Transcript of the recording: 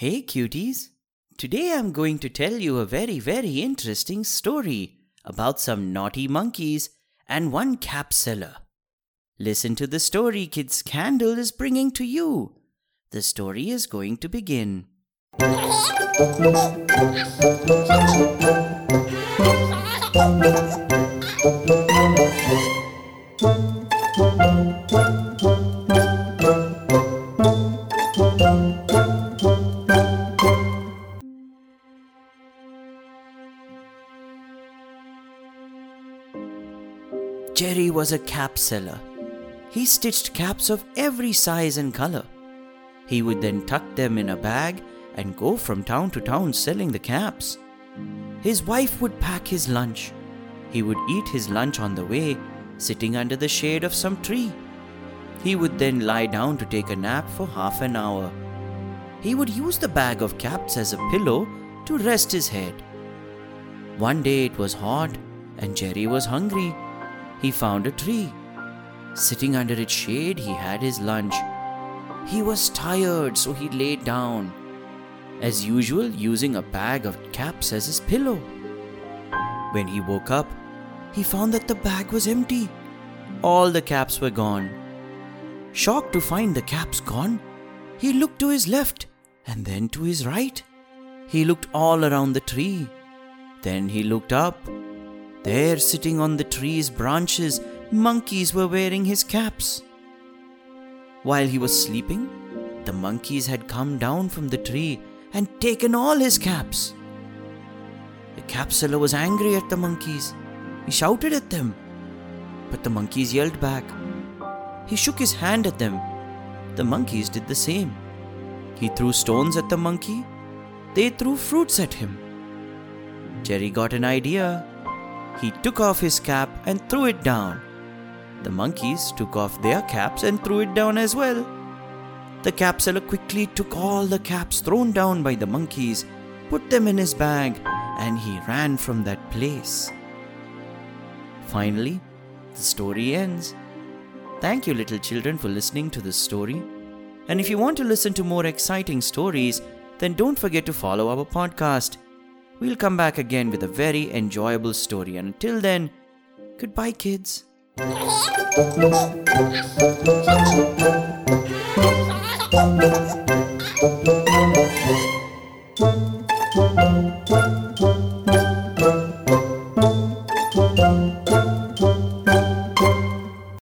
Hey cuties! Today I'm going to tell you a very, very interesting story about some naughty monkeys and one cap. Listen to the story Kids Candle is bringing to you. The story is going to begin. Jerry was a cap seller. He stitched caps of every size and color. He would then tuck them in a bag and go from town to town selling the caps. His wife would pack his lunch. He would eat his lunch on the way, sitting under the shade of some tree. He would then lie down to take a nap for half an hour. He would use the bag of caps as a pillow to rest his head. One day it was hot and Jerry was hungry. He found a tree. Sitting under its shade, he had his lunch. He was tired, so he lay down, as usual, using a bag of caps as his pillow. When he woke up, he found that the bag was empty. All the caps were gone. Shocked to find the caps gone, he looked to his left and then to his right. He looked all around the tree. Then he looked up. There, sitting on the tree's branches, monkeys were wearing his caps. While he was sleeping, the monkeys had come down from the tree and taken all his caps. The cap seller was angry at the monkeys. He shouted at them, but the monkeys yelled back. He shook his hand at them. The monkeys did the same. He threw stones at the monkey. They threw fruits at him. Jerry got an idea. He took off his cap and threw it down. The monkeys took off their caps and threw it down as well. The cap seller quickly took all the caps thrown down by the monkeys, put them in his bag, and he ran from that place. Finally, the story ends. Thank you, little children, for listening to this story. And if you want to listen to more exciting stories, then don't forget to follow our podcast. We'll come back again with a very enjoyable story. And until then, goodbye, kids.